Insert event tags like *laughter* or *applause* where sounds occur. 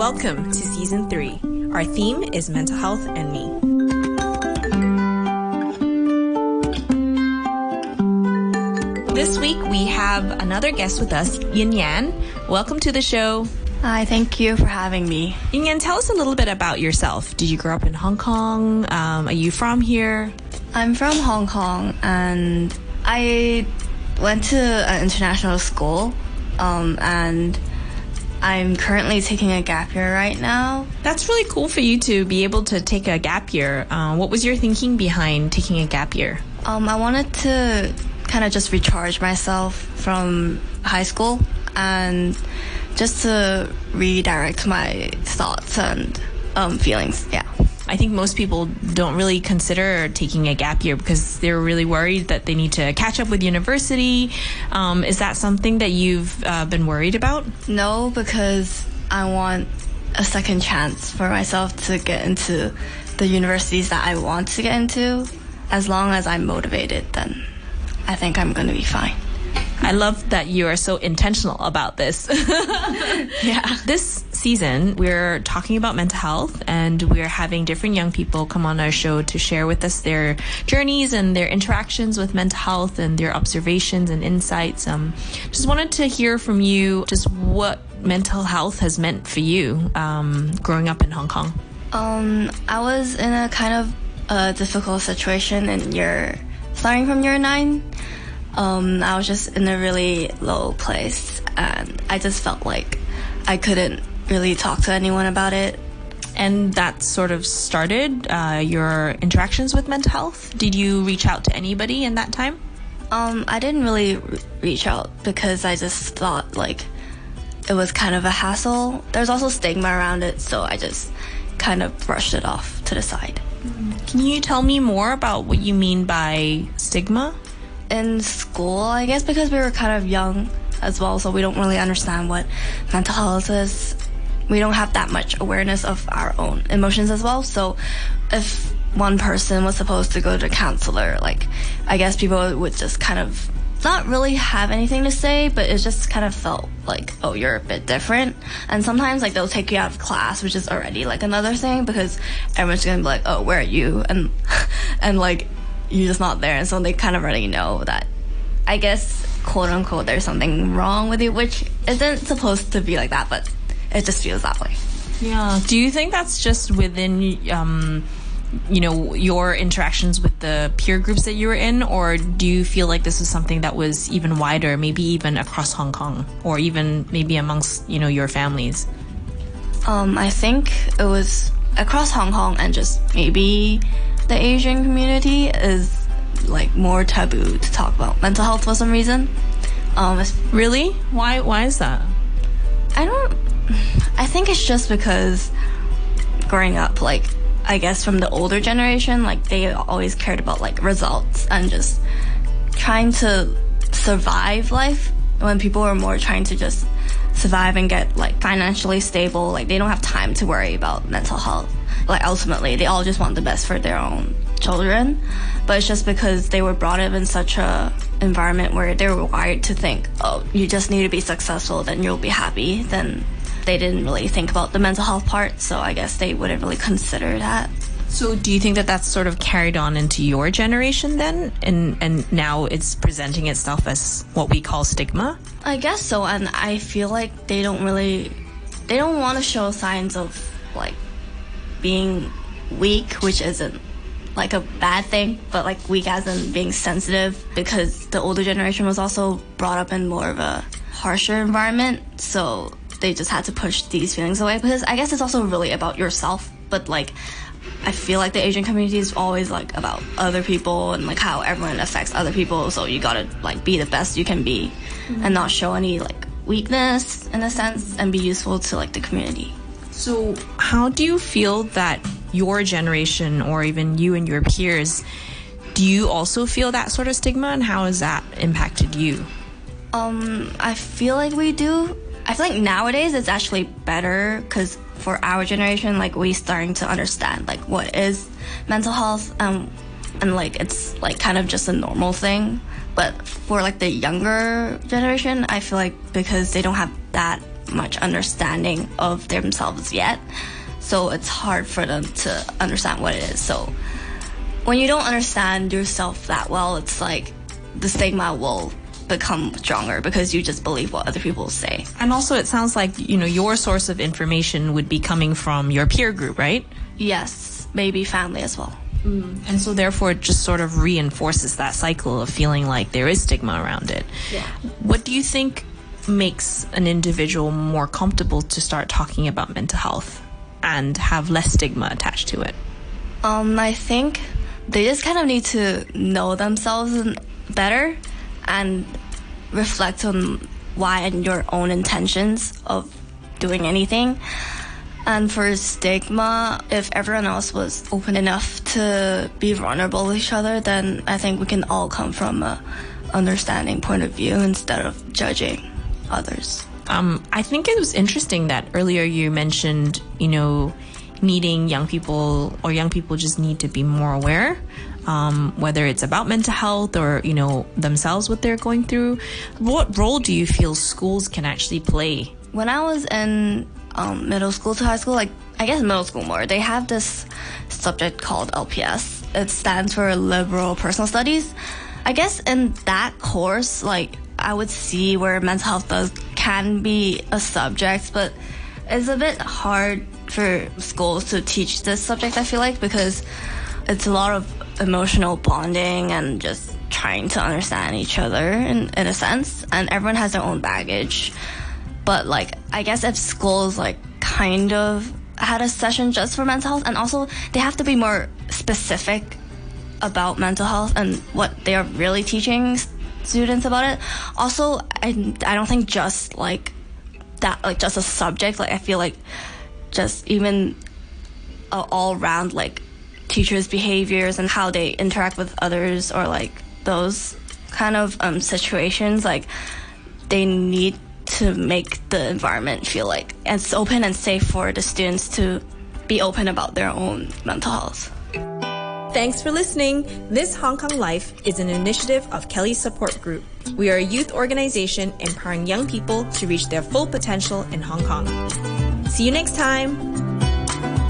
Welcome to season three. Our theme is mental health and me. This week we have another guest with us, Yin Yan. Welcome to the show. Hi, thank you for having me. Yin Yan, tell us a little bit about yourself. Did you grow up in Hong Kong? Um, are you from here? I'm from Hong Kong and I went to an international school um, and I'm currently taking a gap year right now. That's really cool for you to be able to take a gap year. Uh, what was your thinking behind taking a gap year? Um, I wanted to kind of just recharge myself from high school and just to redirect my thoughts and um, feelings. Yeah. I think most people don't really consider taking a gap year because they're really worried that they need to catch up with university. Um, is that something that you've uh, been worried about? No, because I want a second chance for myself to get into the universities that I want to get into. As long as I'm motivated, then I think I'm going to be fine. I love that you are so intentional about this. *laughs* *laughs* Yeah. This season, we're talking about mental health and we're having different young people come on our show to share with us their journeys and their interactions with mental health and their observations and insights. Um, just wanted to hear from you just what mental health has meant for you um, growing up in Hong Kong. Um, I was in a kind of a difficult situation in year, starting from year nine. Um, I was just in a really low place, and I just felt like I couldn't really talk to anyone about it. And that sort of started uh, your interactions with mental health. Did you reach out to anybody in that time? Um, I didn't really re- reach out because I just thought like it was kind of a hassle. There's also stigma around it, so I just kind of brushed it off to the side. Can you tell me more about what you mean by stigma? in school, I guess, because we were kind of young as well, so we don't really understand what mental health is. We don't have that much awareness of our own emotions as well. So if one person was supposed to go to a counselor, like, I guess people would just kind of not really have anything to say, but it just kind of felt like, oh, you're a bit different. And sometimes, like, they'll take you out of class, which is already, like, another thing because everyone's gonna be like, oh, where are you? And, *laughs* and, like, you're just not there, and so they kind of already know that. I guess quote unquote there's something wrong with you, which isn't supposed to be like that, but it just feels that way. Yeah. Do you think that's just within, um, you know, your interactions with the peer groups that you were in, or do you feel like this is something that was even wider, maybe even across Hong Kong, or even maybe amongst you know your families? Um, I think it was across Hong Kong and just maybe the Asian community is like more taboo to talk about mental health for some reason. Um, Really? Why? Why is that? I don't. I think it's just because growing up, like I guess from the older generation, like they always cared about like results and just trying to survive life. When people are more trying to just survive and get like financially stable, like they don't have time to worry about mental health. Like ultimately, they all just want the best for their own children. But it's just because they were brought up in such a environment where they were wired to think, oh, you just need to be successful, then you'll be happy. Then they didn't really think about the mental health part, so I guess they wouldn't really consider that. So, do you think that that's sort of carried on into your generation then, and and now it's presenting itself as what we call stigma? I guess so, and I feel like they don't really, they don't want to show signs of like being weak, which isn't like a bad thing, but like weak as in being sensitive because the older generation was also brought up in more of a harsher environment, so they just had to push these feelings away because I guess it's also really about yourself, but like I feel like the Asian community is always like about other people and like how everyone affects other people, so you gotta like be the best you can be and not show any like weakness in a sense and be useful to like the community. So, how do you feel that your generation, or even you and your peers, do you also feel that sort of stigma, and how has that impacted you? Um, I feel like we do. I feel like nowadays it's actually better because for our generation, like we starting to understand like what is mental health, um, and like it's like kind of just a normal thing. But for like the younger generation, I feel like because they don't have that much understanding of themselves yet. So it's hard for them to understand what it is. So when you don't understand yourself that well, it's like the stigma will become stronger because you just believe what other people say. And also, it sounds like, you know, your source of information would be coming from your peer group, right? Yes, maybe family as well. Mm. And so, therefore, it just sort of reinforces that cycle of feeling like there is stigma around it. Yeah. What do you think makes an individual more comfortable to start talking about mental health and have less stigma attached to it? Um, I think they just kind of need to know themselves better and reflect on why and your own intentions of doing anything. And for stigma, if everyone else was open enough to be vulnerable with each other, then I think we can all come from a understanding point of view instead of judging others. Um, I think it was interesting that earlier you mentioned, you know, needing young people or young people just need to be more aware um, whether it's about mental health or you know themselves what they're going through. What role do you feel schools can actually play? When i was in um, middle school to high school like i guess middle school more they have this subject called lps it stands for liberal personal studies. I guess in that course like i would see where mental health does can be a subject but it's a bit hard for schools to teach this subject i feel like because it's a lot of emotional bonding and just trying to understand each other in, in a sense. And everyone has their own baggage. But like, I guess if schools like kind of had a session just for mental health, and also they have to be more specific about mental health and what they are really teaching students about it. Also, I, I don't think just like that, like just a subject, like I feel like just even all around like teachers' behaviors and how they interact with others or like those kind of um, situations, like they need to make the environment feel like it's open and safe for the students to be open about their own mental health. Thanks for listening. This Hong Kong Life is an initiative of KELY Support Group. We are a youth organization empowering young people to reach their full potential in Hong Kong. See you next time.